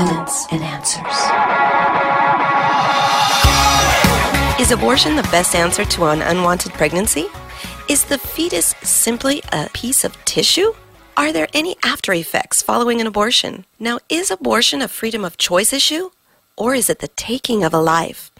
Evidence and answers. Is abortion the best answer to an unwanted pregnancy? Is the fetus simply a piece of tissue? Are there any after effects following an abortion? Now, is abortion a freedom of choice issue? Or is it the taking of a life?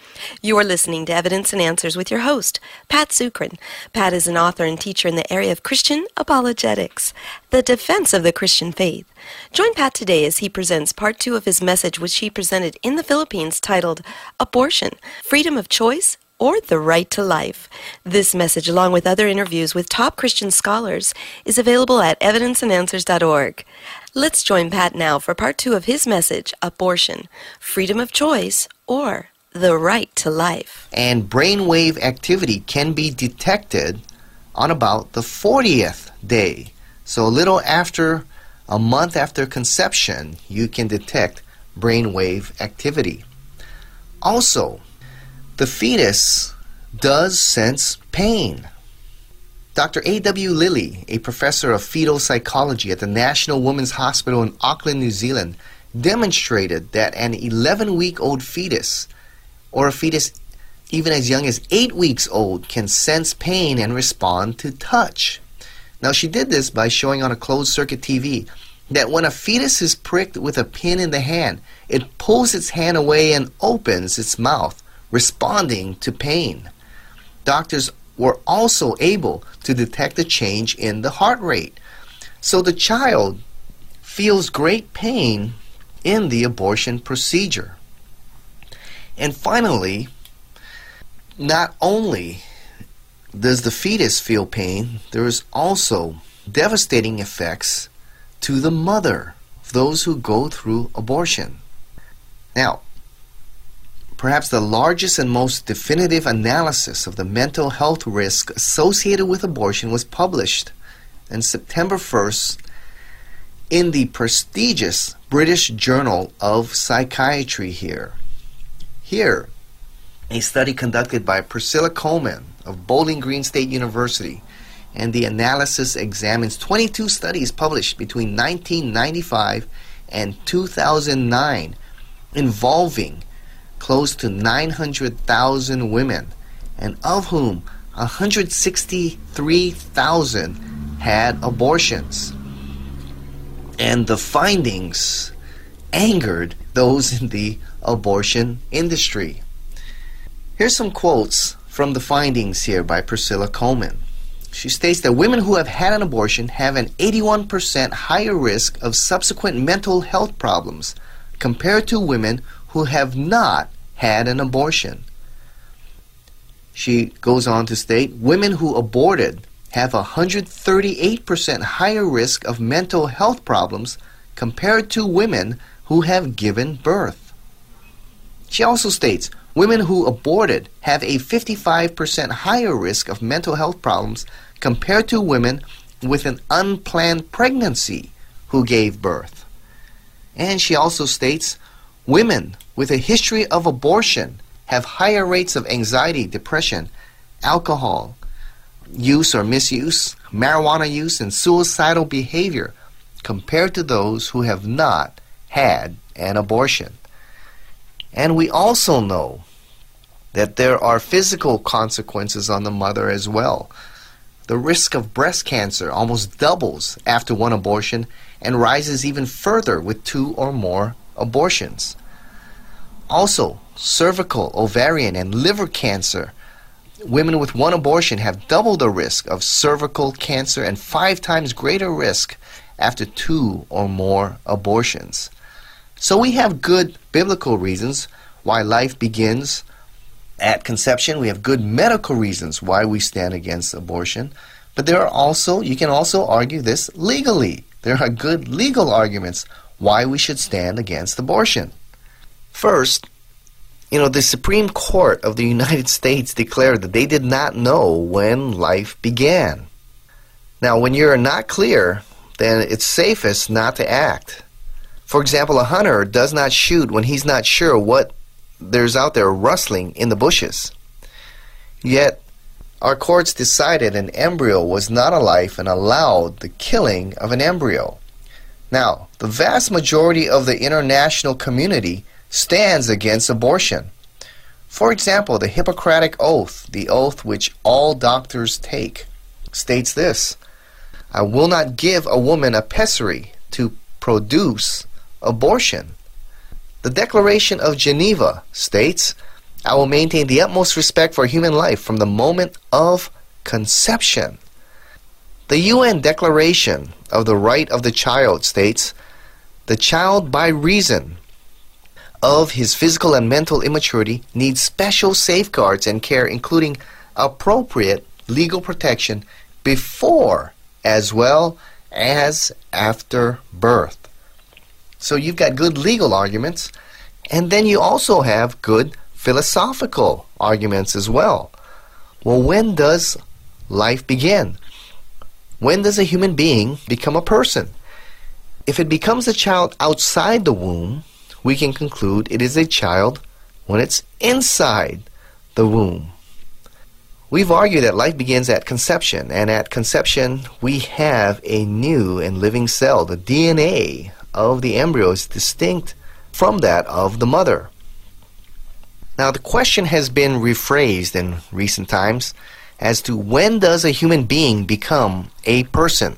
You are listening to Evidence and Answers with your host, Pat Zukeran. Pat is an author and teacher in the area of Christian apologetics, the defense of the Christian faith. Join Pat today as he presents part two of his message, which he presented in the Philippines titled Abortion Freedom of Choice or the right to life. This message, along with other interviews with top Christian scholars, is available at evidenceandanswers.org. Let's join Pat now for part two of his message Abortion, Freedom of Choice, or the Right to Life. And brainwave activity can be detected on about the 40th day. So, a little after a month after conception, you can detect brainwave activity. Also, the fetus does sense pain. Dr. A.W. Liley, a professor of fetal psychology at the National Women's Hospital in Auckland, New Zealand, demonstrated that an 11 week old fetus, or a fetus even as young as 8 weeks old, can sense pain and respond to touch. Now, she did this by showing on a closed circuit TV that when a fetus is pricked with a pin in the hand, it pulls its hand away and opens its mouth responding to pain. Doctors were also able to detect a change in the heart rate. So the child feels great pain in the abortion procedure. And finally, not only does the fetus feel pain, there is also devastating effects to the mother, of those who go through abortion. Now, Perhaps the largest and most definitive analysis of the mental health risk associated with abortion was published on September 1st in the prestigious British Journal of Psychiatry here. Here, a study conducted by Priscilla Coleman of Bowling Green State University, and the analysis examines 22 studies published between 1995 and 2009 involving close to 900,000 women, and of whom 163,000 had abortions. And the findings angered those in the abortion industry. Here's some quotes from the findings here by Priscilla Coleman. She states that women who have had an abortion have an 81% higher risk of subsequent mental health problems compared to women who have not had an abortion. She goes on to state women who aborted have a 138% higher risk of mental health problems compared to women who have given birth. She also states women who aborted have a 55% higher risk of mental health problems compared to women with an unplanned pregnancy who gave birth. And she also states Women with a history of abortion have higher rates of anxiety, depression, alcohol use or misuse, marijuana use, and suicidal behavior compared to those who have not had an abortion. And we also know that there are physical consequences on the mother as well. The risk of breast cancer almost doubles after one abortion and rises even further with two or more abortions. Also, cervical, ovarian, and liver cancer. Women with one abortion have double the risk of cervical cancer and five times greater risk after two or more abortions. So we have good biblical reasons why life begins at conception. We have good medical reasons why we stand against abortion. But there are also, you can also argue this legally. There are good legal arguments why we should stand against abortion. First, you know, the Supreme Court of the United States declared that they did not know when life began. Now, when you're not clear, then it's safest not to act. For example, a hunter does not shoot when he's not sure what there's out there rustling in the bushes. Yet, our courts decided an embryo was not a life and allowed the killing of an embryo. Now, the vast majority of the international community stands against abortion. For example, the Hippocratic Oath, the oath which all doctors take, states this I will not give a woman a pessary to produce abortion. The Declaration of Geneva states I will maintain the utmost respect for human life from the moment of conception. The UN Declaration of the Right of the Child states the child, by reason of his physical and mental immaturity, needs special safeguards and care, including appropriate legal protection before as well as after birth. So you've got good legal arguments, and then you also have good philosophical arguments as well. Well, when does life begin? When does a human being become a person? If it becomes a child outside the womb, we can conclude it is a child when it's inside the womb. We've argued that life begins at conception, and at conception, we have a new and living cell. The DNA of the embryo is distinct from that of the mother. Now, the question has been rephrased in recent times as to when does a human being become a person?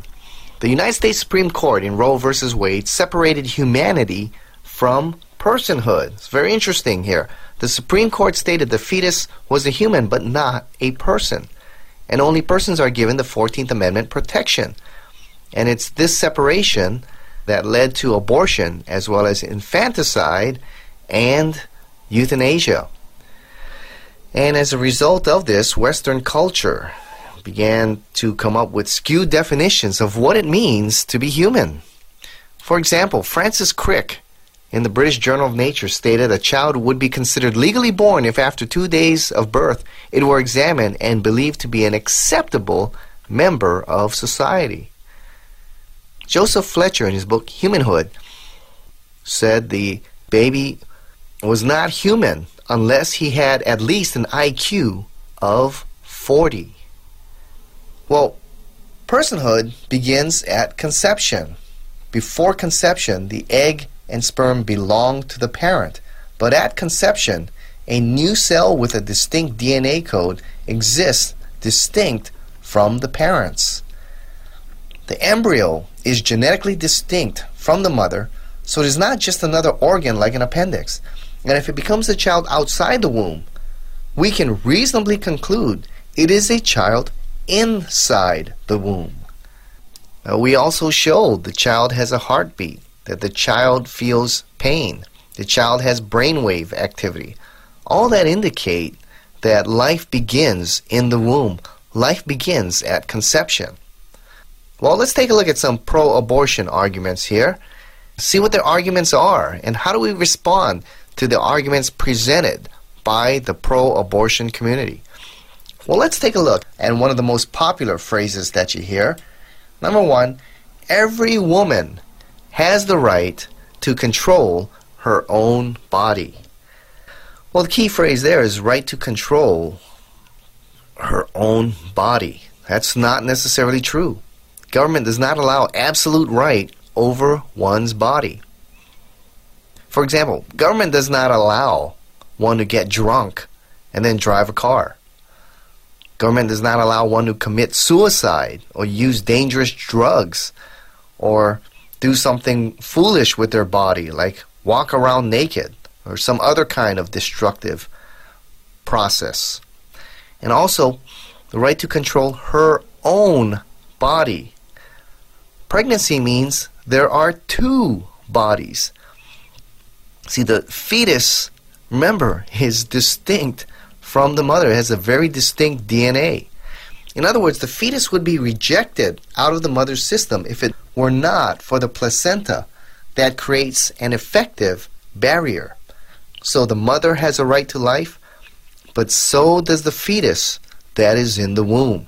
The United States Supreme Court in Roe v. Wade separated humanity from personhood. It's very interesting here. The Supreme Court stated the fetus was a human but not a person. And only persons are given the 14th Amendment protection. And it's this separation that led to abortion as well as infanticide and euthanasia. And as a result of this, Western culture began to come up with skewed definitions of what it means to be human. For example, Francis Crick in the British Journal of Nature stated a child would be considered legally born if after two days of birth it were examined and believed to be an acceptable member of society. Joseph Fletcher, in his book Humanhood, said the baby was not human unless he had at least an IQ of 40. Well, personhood begins at conception. Before conception, the egg and sperm belong to the parent, but at conception, a new cell with a distinct DNA code exists distinct from the parents. The embryo is genetically distinct from the mother, so it is not just another organ like an appendix. And if it becomes a child outside the womb, we can reasonably conclude it is a child inside the womb. We also showed the child has a heartbeat, that the child feels pain, the child has brainwave activity. All that indicate that life begins in the womb. Life begins at conception. Well, let's take a look at some pro abortion arguments here. See what their arguments are and how do we respond to the arguments presented by the pro abortion community. Well, let's take a look at one of the most popular phrases that you hear. Number one, every woman has the right to control her own body. Well, the key phrase there is right to control her own body. That's not necessarily true. Government does not allow absolute right over one's body. For example, government does not allow one to get drunk and then drive a car. Government does not allow one to commit suicide or use dangerous drugs or do something foolish with their body like walk around naked or some other kind of destructive process. And also the right to control her own body. Pregnancy means there are two bodies. See, the fetus, remember, is distinct from the mother. It has a very distinct DNA. In other words, the fetus would be rejected out of the mother's system if it were not for the placenta that creates an effective barrier. So the mother has a right to life, but so does the fetus that is in the womb.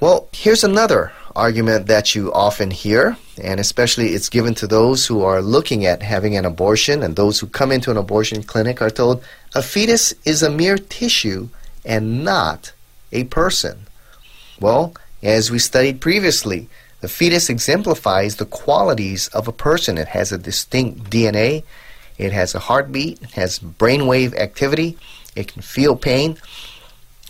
Well, here's another argument that you often hear, and especially it's given to those who are looking at having an abortion, and those who come into an abortion clinic are told a fetus is a mere tissue and not a person. Well, as we studied previously, The fetus exemplifies the qualities of a person. It has a distinct DNA, it has a heartbeat, it has brainwave activity, it can feel pain.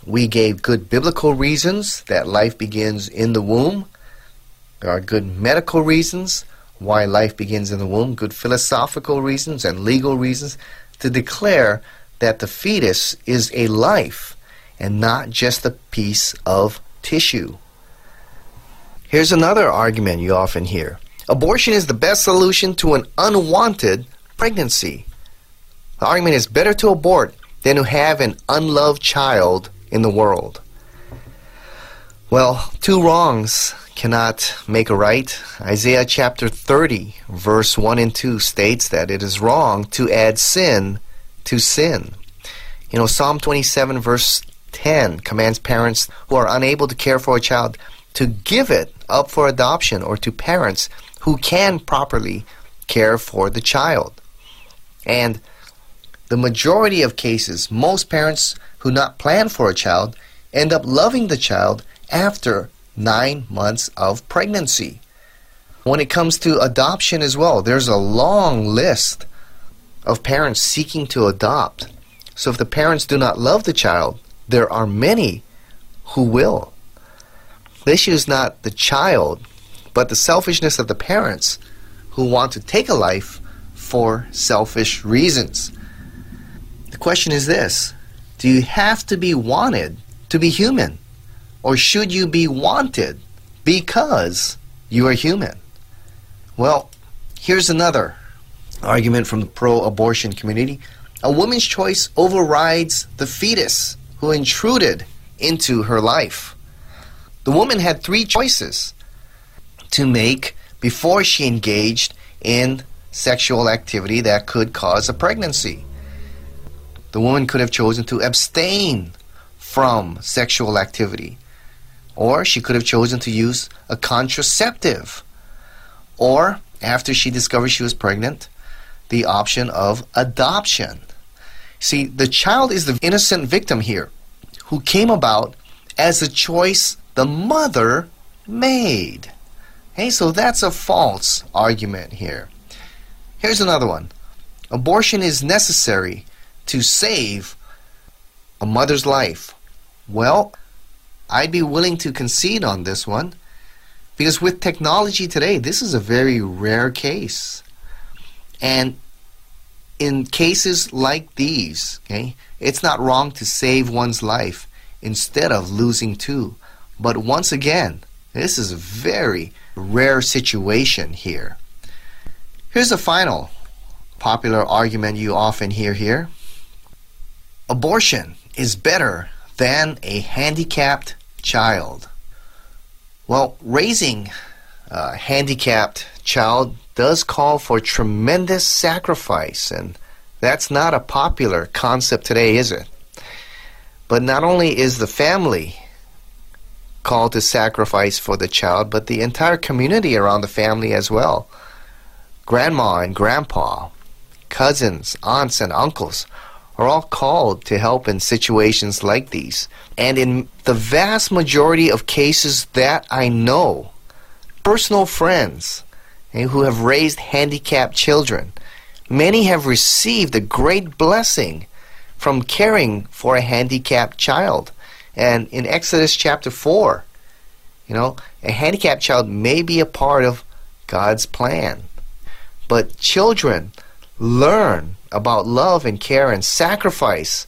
We gave good biblical reasons that life begins in the womb. There are good medical reasons why life begins in the womb, good philosophical reasons and legal reasons to declare that the fetus is a life and not just a piece of tissue. Here's another argument you often hear abortion is the best solution to an unwanted pregnancy. The argument is better to abort than to have an unloved child in the world. Well, two wrongs cannot make a right. Isaiah chapter 30, verse 1 and 2 states that it is wrong to add sin to sin. You know, Psalm 27, verse 10 commands parents who are unable to care for a child to give it up for adoption or to parents who can properly care for the child. And the majority of cases, most parents who not plan for a child end up loving the child after nine months of pregnancy. When it comes to adoption as well, there's a long list of parents seeking to adopt. So if the parents do not love the child, there are many who will. The issue is not the child, but the selfishness of the parents who want to take a life for selfish reasons. The question is this Do you have to be wanted to be human? Or should you be wanted because you are human? Well, here's another argument from the pro abortion community. A woman's choice overrides the fetus who intruded into her life. The woman had three choices to make before she engaged in sexual activity that could cause a pregnancy. The woman could have chosen to abstain from sexual activity, or she could have chosen to use a contraceptive, or after she discovered she was pregnant, the option of adoption. See, the child is the innocent victim here who came about as a choice the mother made. Hey, so that's a false argument here. Here's another one abortion is necessary to save a mother's life. Well, I'd be willing to concede on this one because with technology today, this is a very rare case. And in cases like these, okay, it's not wrong to save one's life instead of losing two. But once again, this is a very rare situation here. Here's a final popular argument you often hear here abortion is better than a handicapped child. Well, raising a handicapped child does call for tremendous sacrifice, and that's not a popular concept today, is it? But not only is the family called to sacrifice for the child, but the entire community around the family as well. Grandma and grandpa, cousins, aunts, and uncles are all called to help in situations like these. And in the vast majority of cases that I know, personal friends eh, who have raised handicapped children, many have received a great blessing from caring for a handicapped child. And in Exodus chapter 4, you know, a handicapped child may be a part of God's plan. But children learn about love and care and sacrifice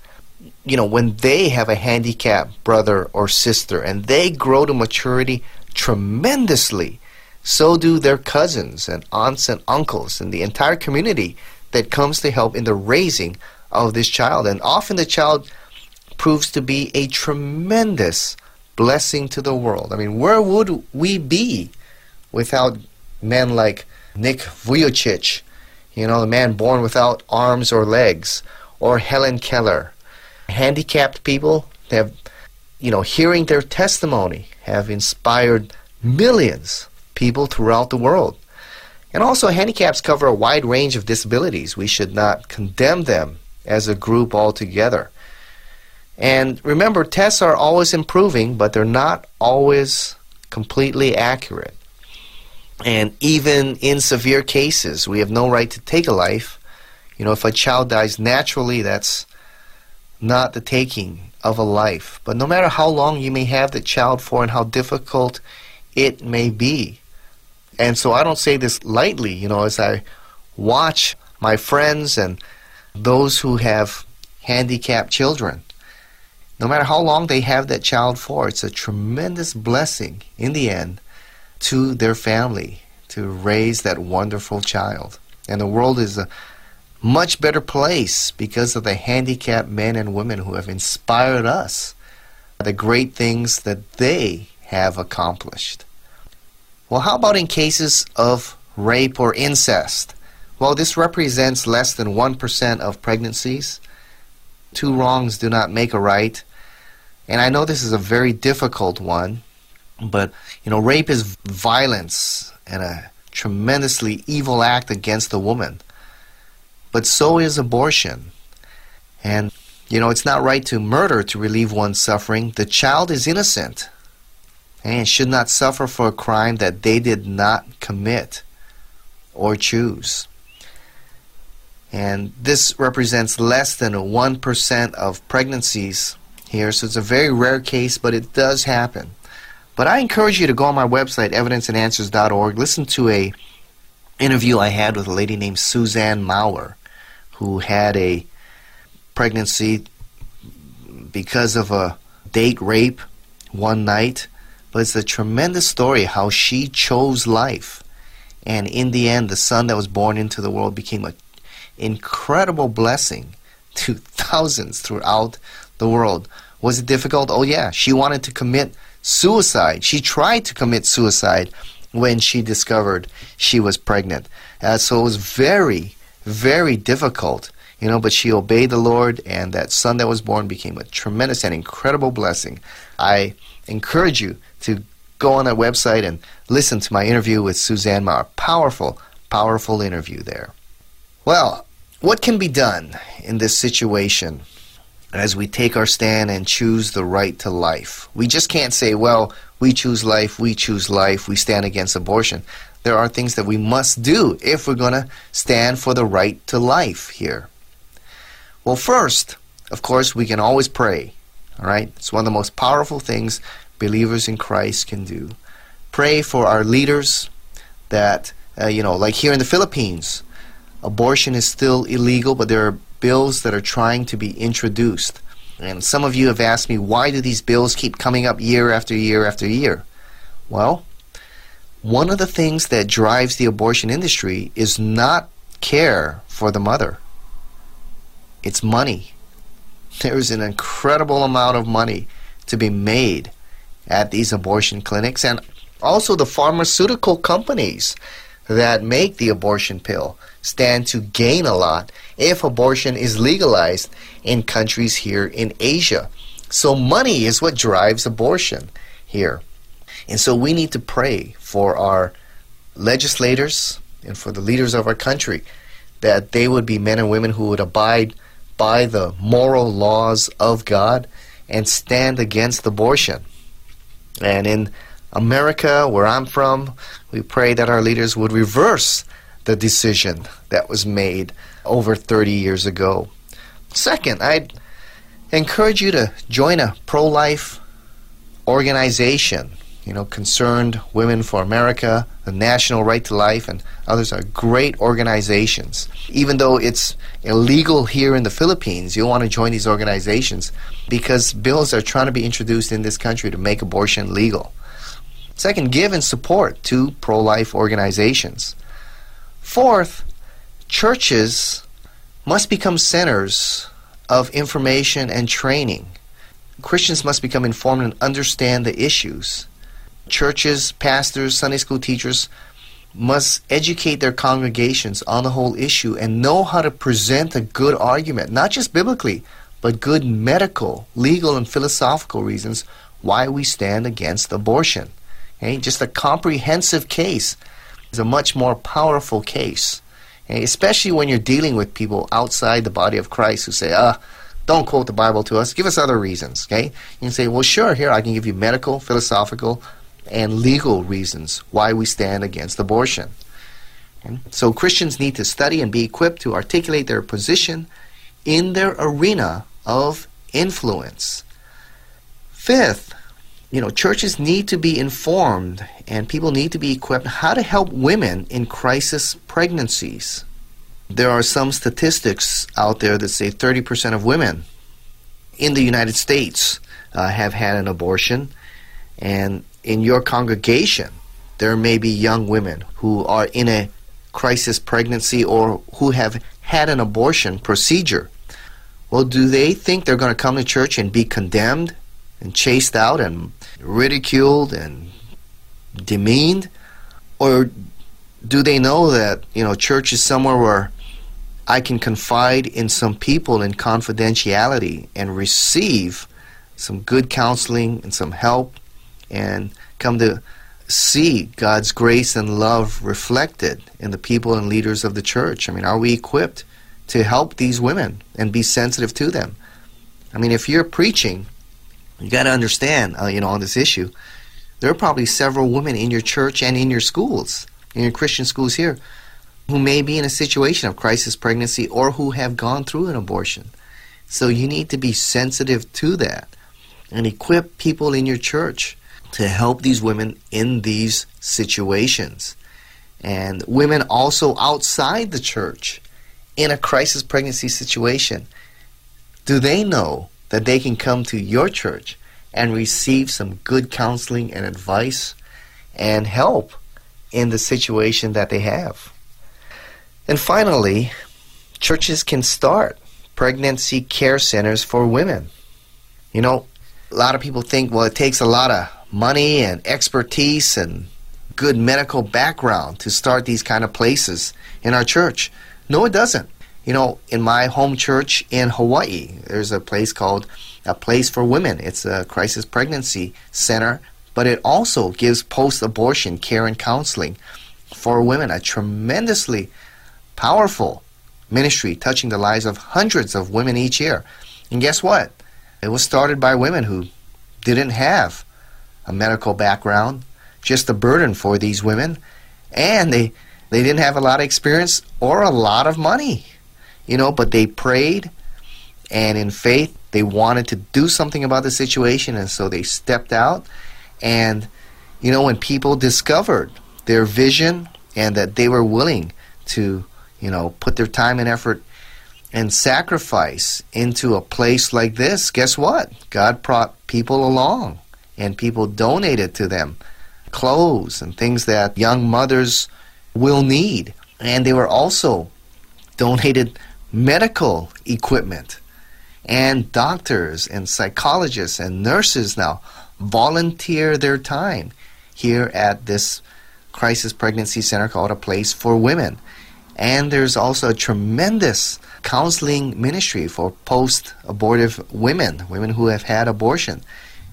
you know when they have a handicapped brother or sister and they grow to maturity tremendously so do their cousins and aunts and uncles and the entire community that comes to help in the raising of this child and often the child proves to be a tremendous blessing to the world i mean where would we be without men like Nick Vujicic you know, the man born without arms or legs, or Helen Keller. Handicapped people have, you know, hearing their testimony have inspired millions people throughout the world. And also, handicaps cover a wide range of disabilities. We should not condemn them as a group altogether. And remember, tests are always improving, but they're not always completely accurate. And even in severe cases, we have no right to take a life. You know, if a child dies naturally, that's not the taking of a life. But no matter how long you may have the child for and how difficult it may be. And so I don't say this lightly, you know, as I watch my friends and those who have handicapped children. No matter how long they have that child for, it's a tremendous blessing in the end to their family to raise that wonderful child. And the world is a much better place because of the handicapped men and women who have inspired us, the great things that they have accomplished. Well, how about in cases of rape or incest? Well, this represents less than 1% of pregnancies. Two wrongs do not make a right. And I know this is a very difficult one, but you know, rape is violence and a tremendously evil act against the woman. But so is abortion. And you know, it's not right to murder to relieve one's suffering. The child is innocent and should not suffer for a crime that they did not commit or choose. And this represents less than 1% of pregnancies here, so it's a very rare case, but it does happen. But I encourage you to go on my website, evidenceandanswers.org, listen to a interview I had with a lady named Suzanne Maurer, who had a pregnancy because of a date rape one night. But it's a tremendous story how she chose life. And in the end, the son that was born into the world became an incredible blessing to thousands throughout the world. Was it difficult? Oh, yeah. She wanted to commit suicide. She tried to commit suicide when she discovered she was pregnant. Uh, so it was very, very difficult, you know, but she obeyed the Lord, and that son that was born became a tremendous and incredible blessing. I encourage you to go on that website and listen to my interview with Suzanne Maurer. Powerful, powerful interview there. Well, what can be done in this situation as we take our stand and choose the right to life? We just can't say, well, we choose life, we choose life, we stand against abortion. There are things that we must do if we're going to stand for the right to life here. Well, first, of course, we can always pray. All right? It's one of the most powerful things believers in Christ can do. Pray for our leaders that, uh, you know, like here in the Philippines, abortion is still illegal, but there are bills that are trying to be introduced. And some of you have asked me, why do these bills keep coming up year after year after year? Well, one of the things that drives the abortion industry is not care for the mother, it's money. There's an incredible amount of money to be made at these abortion clinics and also the pharmaceutical companies that make the abortion pill stand to gain a lot if abortion is legalized in countries here in Asia. So money is what drives abortion here. And so we need to pray for our legislators and for the leaders of our country that they would be men and women who would abide by the moral laws of God and stand against abortion. And in America, where I'm from, we pray that our leaders would reverse the decision that was made over 30 years ago. Second, I'd encourage you to join a pro life organization. You know, Concerned Women for America, the National Right to Life, and others are great organizations. Even though it's illegal here in the Philippines, you'll want to join these organizations because bills are trying to be introduced in this country to make abortion legal. Second, give and support to pro life organizations. Fourth, churches must become centers of information and training. Christians must become informed and understand the issues. Churches, pastors, Sunday school teachers must educate their congregations on the whole issue and know how to present a good argument, not just biblically, but good medical, legal, and philosophical reasons why we stand against abortion. Okay? Just a comprehensive case is a much more powerful case, okay? especially when you're dealing with people outside the body of Christ who say, ah, don't quote the Bible to us. Give us other reasons. Okay? You can say, well, sure, here I can give you medical, philosophical, and legal reasons why we stand against abortion. So Christians need to study and be equipped to articulate their position in their arena of influence. Fifth, you know, churches need to be informed and people need to be equipped how to help women in crisis pregnancies. There are some statistics out there that say 30% of women in the United States uh, have had an abortion, and in your congregation, there may be young women who are in a crisis pregnancy or who have had an abortion procedure. Well, do they think they're going to come to church and be condemned and chased out and ridiculed and demeaned? Or do they know that, you know, church is somewhere where I can confide in some people in confidentiality and receive some good counseling and some help and come to see God's grace and love reflected in the people and leaders of the church? I mean, are we equipped to help these women and be sensitive to them? I mean, if you're preaching, you got to understand, uh, you know, on this issue, there are probably several women in your church and in your schools, in your Christian schools here, who may be in a situation of crisis pregnancy or who have gone through an abortion. So you need to be sensitive to that and equip people in your church to help these women in these situations. And women also outside the church in a crisis pregnancy situation, do they know that they can come to your church and receive some good counseling and advice and help in the situation that they have? And finally, churches can start pregnancy care centers for women. You know, a lot of people think, well, it takes a lot of money and expertise and good medical background to start these kind of places in our church. No, it doesn't. You know, in my home church in Hawaii, there's a place called a place for women. It's a crisis pregnancy center, but it also gives post-abortion care and counseling for women. A tremendously powerful ministry touching the lives of hundreds of women each year. And guess what? It was started by women who didn't have a medical background, just a burden for these women, and they they didn't have a lot of experience or a lot of money, you know, but they prayed and in faith they wanted to do something about the situation. And so they stepped out. And you know when people discovered their vision and that they were willing to you know put their time and effort and sacrifice into a place like this guess what? God brought people along and people donated to them clothes and things that young mothers will need. And they were also donated medical equipment. And doctors and psychologists and nurses now volunteer their time here at this crisis pregnancy center called A Place for Women. And there's also a tremendous counseling ministry for post abortive women, women who have had abortion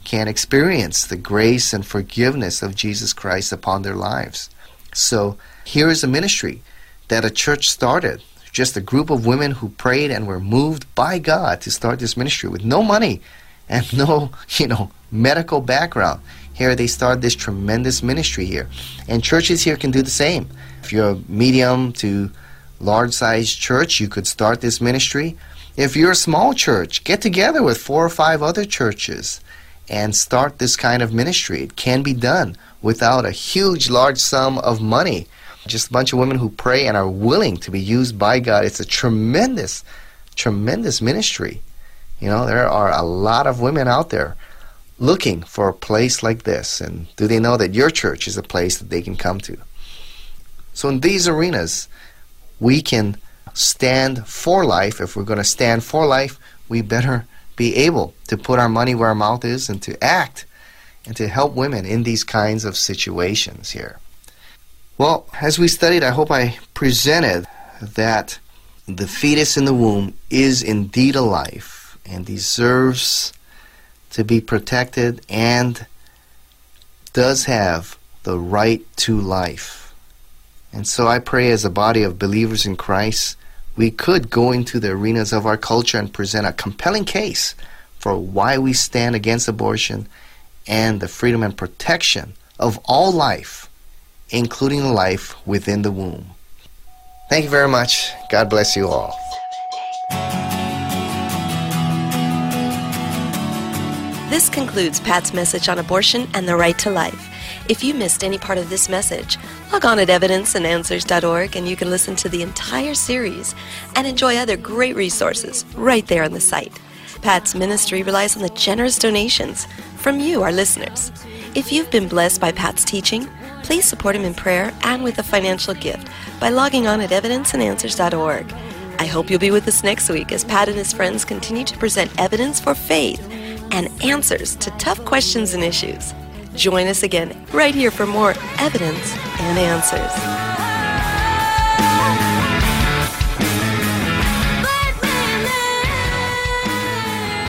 can experience the grace and forgiveness of Jesus Christ upon their lives. So here is a ministry that a church started. Just a group of women who prayed and were moved by God to start this ministry with no money and no, you know, medical background. Here they start this tremendous ministry here. And churches here can do the same. If you're a medium to large sized church, you could start this ministry. If you're a small church, get together with four or five other churches and start this kind of ministry. It can be done without a huge, large sum of money. Just a bunch of women who pray and are willing to be used by God. It's a tremendous, tremendous ministry. You know, there are a lot of women out there looking for a place like this. And do they know that your church is a place that they can come to? So, in these arenas, we can stand for life. If we're going to stand for life, we better be able to put our money where our mouth is and to act and to help women in these kinds of situations here. Well, as we studied, I hope I presented that the fetus in the womb is indeed a life and deserves to be protected and does have the right to life. And so I pray as a body of believers in Christ we could go into the arenas of our culture and present a compelling case for why we stand against abortion and the freedom and protection of all life, including life within the womb. Thank you very much. God bless you all. This concludes Pat's message on abortion and the right to life. If you missed any part of this message, log on at evidenceandanswers.org and you can listen to the entire series and enjoy other great resources right there on the site. Pat's ministry relies on the generous donations from you, our listeners. If you've been blessed by Pat's teaching, please support him in prayer and with a financial gift by logging on at evidenceandanswers.org. I hope you'll be with us next week as Pat and his friends continue to present evidence for faith and answers to tough questions and issues. Join us again right here for more evidence and answers.